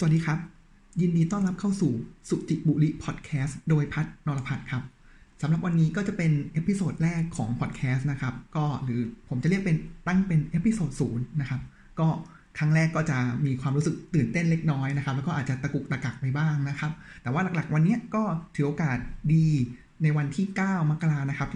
สวัสดีครับ ยินดีต้อนรับเข้าสู่ SuJiPuLi Cast โดยพัฒนรพัฒน์ครับสำหรับวันนี้ก็จะเป็น episode แรกของพอดแคสต์นะครับ ก็หรือผมจะเรียกเป็นตั้งเป็น episode ศูนย์นะครับ ก็ครั้งแรกก็จะมีความรู้สึกตื่นเต้นเล็กน้อยนะครับ แล้วก็อาจจะตะกุกตะกักไปบ้างนะครับ แต่ว่าหลักๆ วันนี้ก็ถือโอกาสดีในวันที่ 9 มกรานะครับ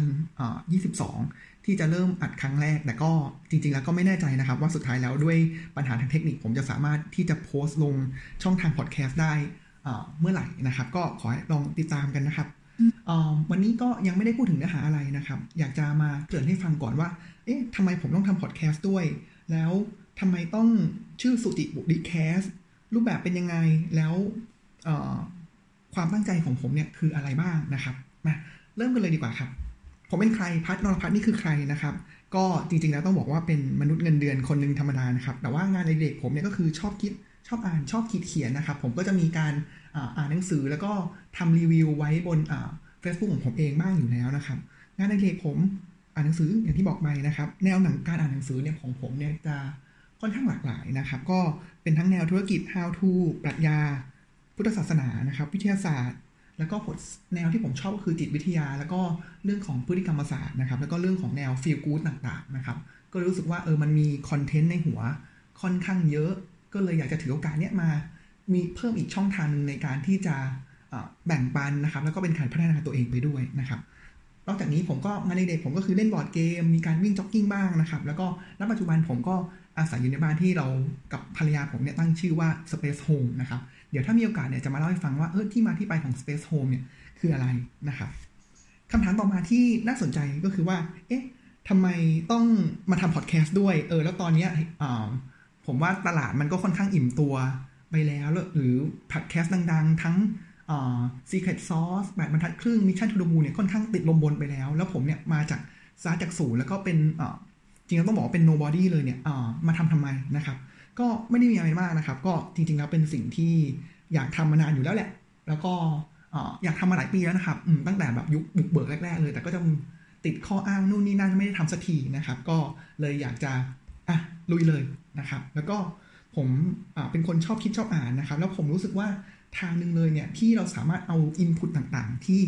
2022 ที่จะเริ่มอัดครั้งแรก แต่ก็จริง ๆ แล้วก็ไม่แน่ใจนะครับ ว่าสุดท้ายแล้วด้วยปัญหาทางเทคนิคผมจะสามารถที่จะโพสต์ลงช่องทางพอดแคสต์ได้เมื่อไหร่นะครับ ก็ขอให้ลองติดตามกันนะครับวันนี้ก็ยังไม่ได้พูดถึงเนื้อหาอะไรนะครับ อยากจะมาเกริ่นให้ฟังก่อนว่า เอ๊ะทำไมผมต้องทำพอดแคสต์ด้วย แล้วทำไมต้องชื่อสุติบุริแคสรูปแบบเป็นยังไงแล้วความตั้งใจของผมเนี่ยคืออะไรบ้างนะครับมาเริ่มกันเลยดีกว่าครับ ผมเป็นใครพัฒนรพัฒนี่คือใครนะครับ ก็จริงๆแล้วต้องบอกว่าเป็นมนุษย์เงินเดือนคนหนึ่งธรรมดานะครับ แต่ว่างานในเด็กผมเนี่ยก็คือชอบคิดชอบอ่านชอบคิดเขียนนะครับ ผมก็จะมีการอ่านหนังสือแล้วก็ทำรีวิวไว้บนเฟซบุ๊กของผมเองบ้างอยู่แล้วนะครับ งานในเด็กผมอ่านหนังสืออย่างที่บอกไปนะครับ แนวหนังการอ่านหนังสือเนี่ยของผมเนี่ยจะค่อนข้างหลากหลายนะครับ ก็เป็นทั้งแนวธุรกิจ how to ปรัชญา พุทธศาสนานะครับ วิทยาศาสตร์ แล้วก็แนวที่ผมชอบก็คือจิตวิทยา แล้วก็เรื่องของพฤติกรรมศาสตร์นะครับ แล้วก็เรื่องของแนว feel good ต่างๆนะครับ ก็รู้สึกว่าเออมันมี content ในหัวค่อนข้างเยอะ ก็เลยอยากจะถือโอกาสเนี้ยมา มีเพิ่มอีกช่องทางหนึ่งในการที่จะแบ่งปันนะครับ แล้วก็เป็นการพัฒนาตัวเองไปด้วยนะครับนอกจากนี้ผมก็งานอดิเรกผมก็คือเล่นบอร์ดเกม มีการวิ่งจ็อกกิ้งบ้างนะครับ แล้วก็ณปัจจุบันผมก็อาศัยอยู่ในบ้านที่เรากับภรรยาผมเนี่ยตั้งชื่อว่า Space Home นะครับเดี๋ยวถ้ามีโอกาสเนี่ยจะมาเล่าให้ฟังว่าเออที่มาที่ไปของ Space Home เนี่ยคืออะไรนะครับคำถามต่อมาที่น่าสนใจก็คือว่า เอ๊ะทำไมต้องมาทำพอดแคสต์ด้วย เออ แล้วตอนนี้ผมว่าตลาดมันก็ค่อนข้างอิ่มตัวไปแล้ว หรือพอดแคสต์ดัง ๆ ทั้ง Secret Sauce แบบบรรทัดครึ่ง Mission to the Moon เนี่ยค่อนข้างติดลมบนไปแล้ว แล้วผมเนี่ยมาจากซาจากศูนย์แล้วก็เป็นจริงๆต้องบอกว่าเป็น nobody เลยเนี่ยมาทำทำไมนะครับ ก็ไม่ได้มีอะไรมากนะครับ ก็จริงๆแล้วเป็นสิ่งที่อยากทำมานานอยู่แล้วแหละ แล้วก็อยากทำมาหลายปีแล้วนะครับตั้งแต่แบบยุคบุกเบิกแรกๆเลย แต่ก็จะติดข้ออ้างนู่นนี่นั่นไม่ได้ทำสักทีนะครับ ก็เลยอยากจะอะลุยเลยนะครับ แล้วก็ผมเป็นคนชอบคิดชอบอ่านนะครับ แล้วผมรู้สึกว่าทางหนึ่งเลยเนี่ยที่เราสามารถเอาอินพุตต่างๆ ที่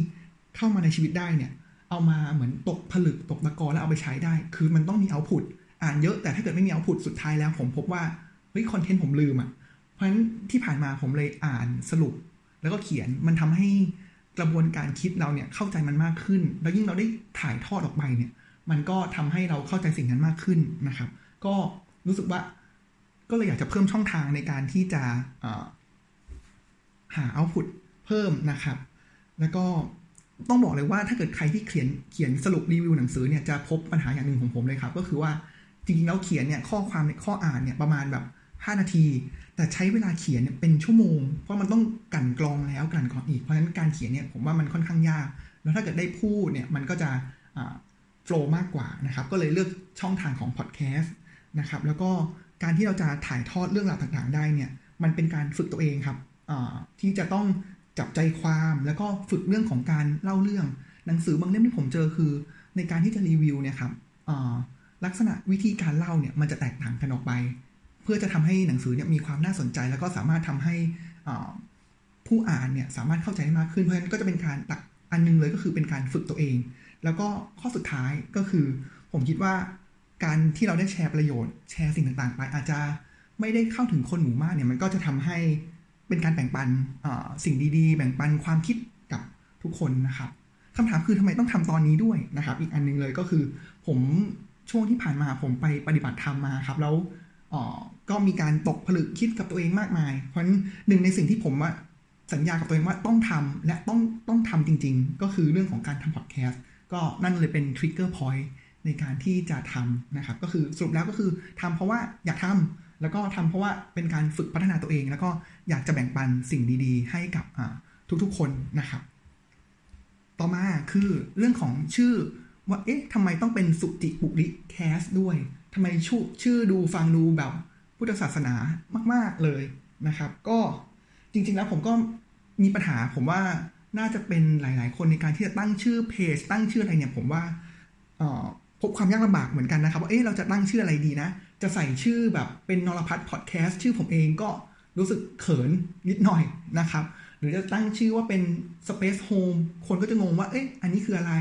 เข้ามาในชีวิตได้เนี่ยเอามาเหมือนตกผลึกตกตะกอแล้วเอาไปใช้ได้ คือมันต้องมีเอาพุตอ่านเยอะแต่ถ้าเกิดไม่มีเอาพุตสุดท้ายแล้ว ผมพบว่า เฮ้ยคอนเทนต์ผมลืมอะ เพราะฉะนั้นที่ผ่านมาผมเลยอ่านสรุป แล้วก็เขียนมันทำให้กระบวนการคิดเราเนี่ยเข้าใจมันมากขึ้น แล้วยิ่งเราได้ถ่ายทอดออกไปเนี่ย มันก็ทำให้เราเข้าใจสิ่งนั้นมากขึ้นนะครับ ก็รู้สึกว่าก็เลยอยากจะเพิ่มช่องทางในการที่จะหาเอาพุตเพิ่มนะครับ แล้วก็ต้องบอกเลยว่าถ้าเกิดใครที่เขียนเขียนสรุปรีวิวหนังสือเนี่ยจะพบปัญหาอย่างหนึ่งของผมเลยครับ ก็คือว่าจริงๆแล้วเขียนเนี่ยข้อความในข้ออ่านเนี่ยประมาณแบบ 5 นาที แต่ใช้เวลาเขียนเป็นชั่วโมง เพราะมันต้องกั่นกรองแล้วกั่นกรองอีก เพราะฉะนั้นการเขียนเนี่ยผมว่ามันค่อนข้างยาก แล้วถ้าเกิดได้พูดเนี่ยมันก็จะโฟล์มากกว่านะครับ ก็เลยเลือกช่องทางของพอดแคสต์นะครับ แล้วก็การที่เราจะถ่ายทอดเรื่องราวต่างๆ ได้เนี่ย มันเป็นการฝึกตัวเองครับที่จะต้องจับใจความแล้วก็ฝึกเรื่องของการเล่าเรื่อง หนังสือบางเล่มที่ผมเจอคือ ในการที่จะรีวิวเนี่ยครับลักษณะวิธีการเล่าเนี่ยมันจะแตกต่างกันออกไป พื่อจะทำให้หนังสือเนี่ยมีความน่าสนใจ แล้วก็สามารถทำให้ผู้อ่านเนี่ยสามารถเข้าใจได้มากขึ้น เพราะฉะนั้นก็จะเป็นการตักอันนึงเลยก็คือเป็นการฝึกตัวเอง แล้วก็ข้อสุดท้ายก็คือ ผมคิดว่าการที่เราได้แชร์ประโยชน์ แชร์สิ่งต่างๆ ไปอาจจะไม่ได้เข้าถึงคนหมู่มากเนี่ยมันก็จะทำให้เป็นการแบ่งปันสิ่งดีๆ แบ่งปันความคิดกับทุกคนนะครับคำถามคือทำไมต้องทำตอนนี้ด้วยนะครับ อีกอันนึงเลยก็คือ ผมช่วงที่ผ่านมาผมไปปฏิบัติธรรมมาครับ แล้ว ก็มีการตกผลึกคิดกับตัวเองมากมาย เพราะนั้นหนึ่งในสิ่งที่ผมสัญญากับตัวเองว่าต้องทำและต้องต้องทำจริง ๆ ก็คือเรื่องของการทำพอดแคสต์ก็นั่นเลยเป็นทริกเกอร์พอยต์ในการที่จะทำนะครับ ก็คือสรุปแล้วก็คือทำเพราะว่าอยากทำแล้วก็ทำเพราะว่าเป็นการฝึกพัฒนาตัวเอง แล้วก็อยากจะแบ่งปันสิ่งดีๆ ให้กับทุกๆคนนะครับ ต่อมาคือเรื่องของชื่อว่าเอ๊ะทำไมต้องเป็นสุจิบุริแคสด้วยทำไมชื่อชื่อดูฟังดูแบบ พุทธศาสนามาก ๆเลยนะครับ ก็จริง ๆ แล้วผมก็มีปัญหาผมว่าน่าจะเป็นหลาย ๆ คนในการที่จะตั้งชื่อเพจ ตั้งชื่ออะไรเนี่ย ผมว่าพบความยากลำบากเหมือนกันนะครับว่าเอ๊ะเราจะตั้งชื่ออะไรดีนะ จะใส่ชื่อแบบเป็นนรพัฒน์พอดแคสต์ชื่อผมเองก็รู้สึกเขินนิดหน่อยนะครับ หรือจะตั้งชื่อว่าเป็น Space Home คนก็จะงงว่า เอ๊ะอันนี้คืออะไร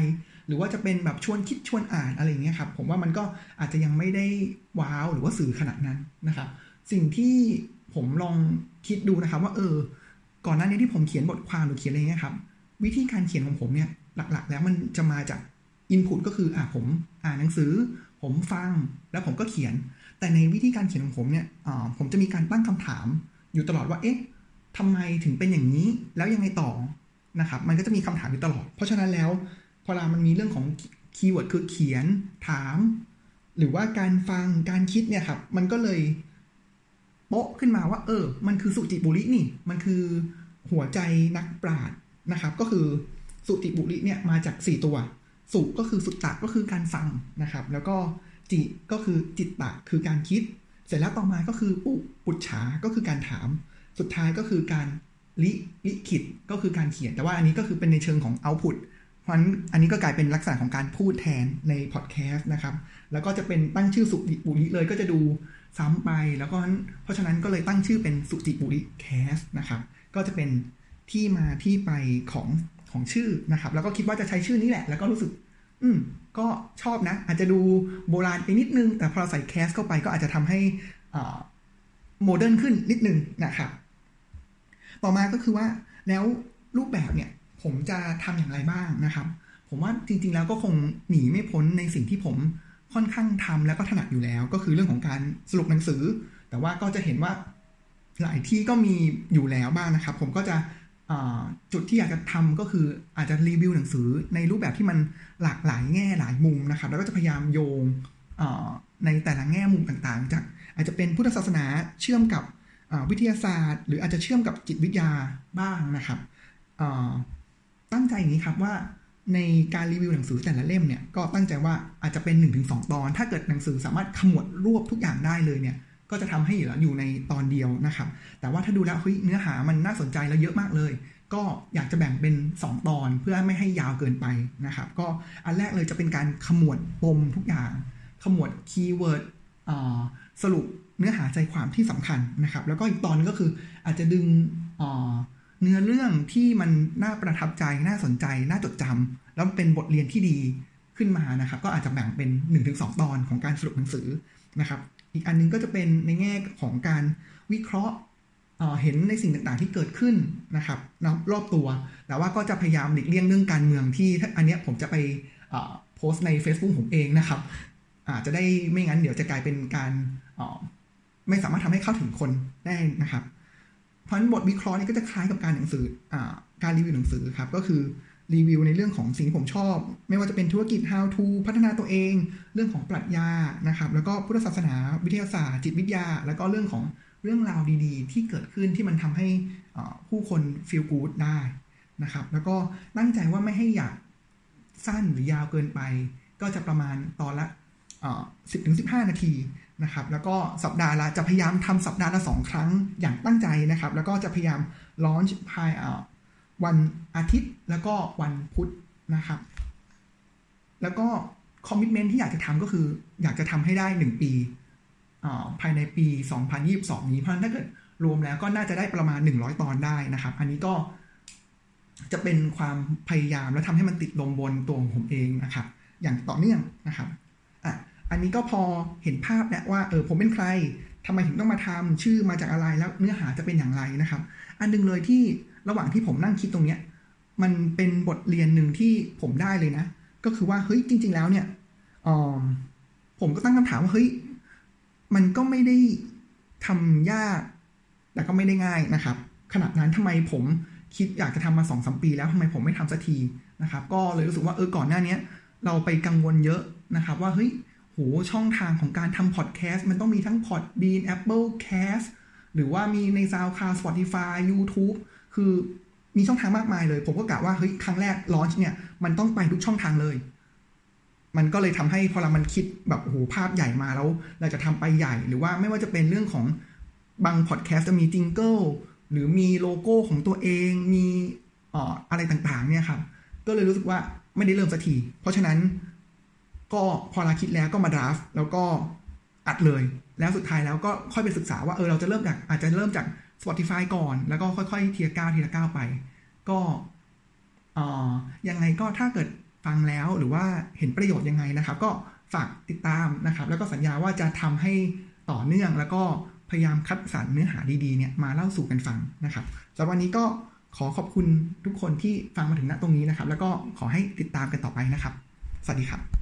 หรือว่าจะเป็นแบบชวนคิดชวนอ่านอะไรอย่างเงี้ยครับ ผมว่ามันก็อาจจะยังไม่ได้ว้าวหรือว่าสื่อขนาดนั้นนะครับ สิ่งที่ผมลองคิดดูนะครับ ว่าเออ ก่อนหน้านี้ที่ผมเขียนบทความหรือเขียนอะไรเงี้ยครับ วิธีการเขียนของผมเนี่ยหลัก ๆ แล้วมันจะมาจากอินพุตก็คืออ่าผมอ่านหนังสือ ผมฟังแล้วผมก็เขียน แต่ในวิธีการเขียนของผมเนี่ยผมจะมีการตั้งคำถาม อยู่ตลอดว่าเอ๊ะทำไมถึงเป็นอย่างนี้แล้วยังไงต่อนะครับ มันก็จะมีคำถามอยู่ตลอด เพราะฉะนั้นแล้ว พอเรามันมีเรื่องของ keyword คือเขียนถาม หรือว่าการฟังการคิดเนี่ยครับ มันก็เลยโป๊ะขึ้นมาว่า เออ มันคือสุจิปุลินี่ มันคือหัวใจนักปราชญ์นะครับ ก็คือสุจิปุลิเนี่ยมาจาก4ตัว สุก็คือสุตตะก็คือการฟังนะครับ แล้วก็จิก็คือจินตะคือการคิด เสร็จแล้วต่อมาก็คือปุปุจฉาก็คือการถาม สุดท้ายก็คือการลิลิขิตก็คือการเขียน แต่ว่าอันนี้ก็คือเป็นในเชิงของ output เพราะนั้นอันนี้ก็กลายเป็นลักษณะของการพูดแทนในพอดแคสต์นะครับ แล้วก็จะเป็นตั้งชื่อสุจิปุลิเลยก็จะดูซ้ำไป แล้วก็เพราะฉะนั้นก็เลยตั้งชื่อเป็นสุจิปุลิ Cast นะครับ ก็จะเป็นที่มาที่ไปของของชื่อนะครับ แล้วก็คิดว่าจะใช้ชื่อนี้แหละ แล้วก็รู้สึก อืม ก็ชอบนะ อาจจะดูโบราณไปนิดนึง แต่พอเราใส่ cast เข้าไปก็อาจจะทำให้modern ขึ้นนิดนึงนะครับ ต่อมาก็คือว่าแล้วรูปแบบเนี่ย ผมจะทำอย่างไรบ้างนะครับ ผมว่าจริง ๆ แล้วก็คงหนีไม่พ้นในสิ่งที่ผมค่อนข้างทำแล้วก็ถนัดอยู่แล้ว ก็คือเรื่องของการสรุปหนังสือ แต่ว่าก็จะเห็นว่าหลายที่ก็มีอยู่แล้วบ้างนะครับ ผมก็จะจุดที่อยากจะทำก็คืออาจจะรีวิวหนังสือในรูปแบบที่มันหลากหลายแง่หลายมุมนะครับ แล้วก็จะพยายามโยงในแต่ละแง่มุมต่างๆ จากอาจจะเป็นพุทธศาสนาเชื่อมกับวิทยาศาสตร์ หรืออาจจะเชื่อมกับจิตวิทยาบ้างนะครับ ตั้งใจอย่างนี้ครับว่าในการรีวิวหนังสือแต่ละเล่มเนี่ยก็ตั้งใจว่าอาจจะเป็น1-2ตอน ถ้าเกิดหนังสือสามารถขมวดรวบทุกอย่างได้เลยเนี่ยก็จะทำให้อยู่ในตอนเดียวนะครับ แต่ว่าถ้าดูแล้วเฮ้ยเนื้อหามันน่าสนใจแล้วเยอะมากเลย ก็อยากจะแบ่งเป็น 2 ตอนเพื่อไม่ให้ยาวเกินไปนะครับ ก็อันแรกเลยจะเป็นการขมวดปมทุกอย่าง ขมวดคีย์เวิร์ดสรุปเนื้อหาใจความที่สำคัญนะครับ แล้วก็อีกตอนก็คืออาจจะดึง เนื้อเรื่องที่มันน่าประทับใจน่าสนใจน่าจดจำแล้วเป็นบทเรียนที่ดีขึ้นมานะครับ ก็อาจจะแบ่งเป็น 1-2 ตอนของการสรุปหนังสือนะครับ อีกอันนึงก็จะเป็นในแง่ของการวิเคราะห์เห็นในสิ่งต่างๆที่เกิดขึ้นนะครับรอบตัว แต่ว่าก็จะพยายามหลีกเลี่ยงเรื่องการเมืองที่อันนี้ผมจะไปโพสต์ใน Facebook ผมเองนะครับอาจจะได้ไม่งั้นเดี๋ยวจะกลายเป็นการไม่สามารถทำให้เข้าถึงคนได้นะครับ เพราะฉะนั้นบทวิเคราะห์นี่ก็จะคล้ายกับการหนังสืออการรีวิวหนังสือครับ ก็คือรีวิวในเรื่องของสิ่งที่ผมชอบ ไม่ว่าจะเป็นธุรกิจ how to พัฒนาตัวเอง เรื่องของปรัชญานะครับ แล้วก็พุทธศาสนาวิทยาศาสตร์จิตวิทยา แล้วก็เรื่องของเรื่องราวดีๆ ที่เกิดขึ้นที่มันทำให้ผู้คน feel good ได้นะครับ แล้วก็ตั้งใจว่าไม่ให้อยากสั้นหรือยาวเกินไป ก็จะประมาณตอนละสิบถึงสิบห้านาที นะครับ แล้วก็สัปดาห์ละจะพยายามทำสัปดาห์ละสองครั้งอย่างตั้งใจนะครับ แล้วก็จะพยายามลอนช์ภายวันอาทิตย์แล้วก็วันพุธนะครับ แล้วก็คอมมิชเมนที่อยากจะทำก็คือ อยากจะทำให้ได้หนึ่งปีภายในปี 2022 นี้เพราะถ้าเกิดรวมแล้วก็น่าจะได้ประมาณ 100 ตอนได้นะครับ อันนี้ก็จะเป็นความพยายามและทำให้มันติดลมบนตัวของผมเองนะครับ อย่างต่อเนื่องนะครับ อันนี้ก็พอเห็นภาพแล้วว่าเออผมเป็นใครทำไมถึงต้องมาทำชื่อมาจากอะไรแล้วเนื้อหาจะเป็นอย่างไรนะครับ อันนึงเลยที่ระหว่างที่ผมนั่งคิดตรงเนี้ยมันเป็นบทเรียนหนึ่งที่ผมได้เลยนะ ก็คือว่าเฮ้ยจริง ๆ แล้วเนี่ยออผมก็ตั้งคำถามว่าเฮ้ยมันก็ไม่ได้ทำยากแต่ก็ไม่ได้ง่ายนะครับขนาดนั้นทำไมผมคิดอยากจะทำมาสองสมปีแล้วทำไมผมไม่ทำสักทีนะครับ ก็เลยรู้สึกว่าเออก่อนหน้านี้เราไปกังวลเยอะนะครับ ว่าเฮ้ย โหช่องทางของการทำพอดแคสต์มันต้องมีทั้ง Podbean Apple Cast หรือว่ามีใน SoundCloud Spotify YouTube คือมีช่องทางมากมายเลย ผมก็กะว่าเฮ้ยครั้งแรกลอนช์เนี่ย มันต้องไปทุกช่องทางเลย มันก็เลยทำให้พอเรามันคิดแบบโอ้โหภาพใหญ่มาแล้ว เราจะทำไปใหญ่ หรือว่าไม่ว่าจะเป็นเรื่องของบางพอดแคสต์จะมีจิงเกิลหรือมีโลโก้ของตัวเองมีอ่ออะไรต่างๆ เนี่ยครับ ก็เลยรู้สึกว่าไม่ได้เริ่มสักที เพราะฉะนั้น ก็พอเราคิดแล้วก็มาดราฟแล้วก็อัดเลย แล้วสุดท้ายแล้วก็ค่อยไปศึกษาว่าเออเราจะเริ่มจากอาจจะเริ่มจาก Spotify ก่อน แล้วก็ค่อยๆทีละก้าวทีละก้าวไป ก็อ๋อยังไงก็ถ้าเกิดฟังแล้วหรือว่าเห็นประโยชน์ยังไงนะครับ ก็ฝากติดตามนะครับ แล้วก็สัญญาว่าจะทำให้ต่อเนื่องแล้วก็พยายามคัดสรรเนื้อหาดีๆเนี่ยมาเล่าสู่กันฟังนะครับสำหรับวันนี้ก็ขอขอบคุณทุกคนที่ฟังมาถึงณตรงนี้นะครับ แล้วก็ขอให้ติดตามกันต่อไปนะครับ สวัสดีครับ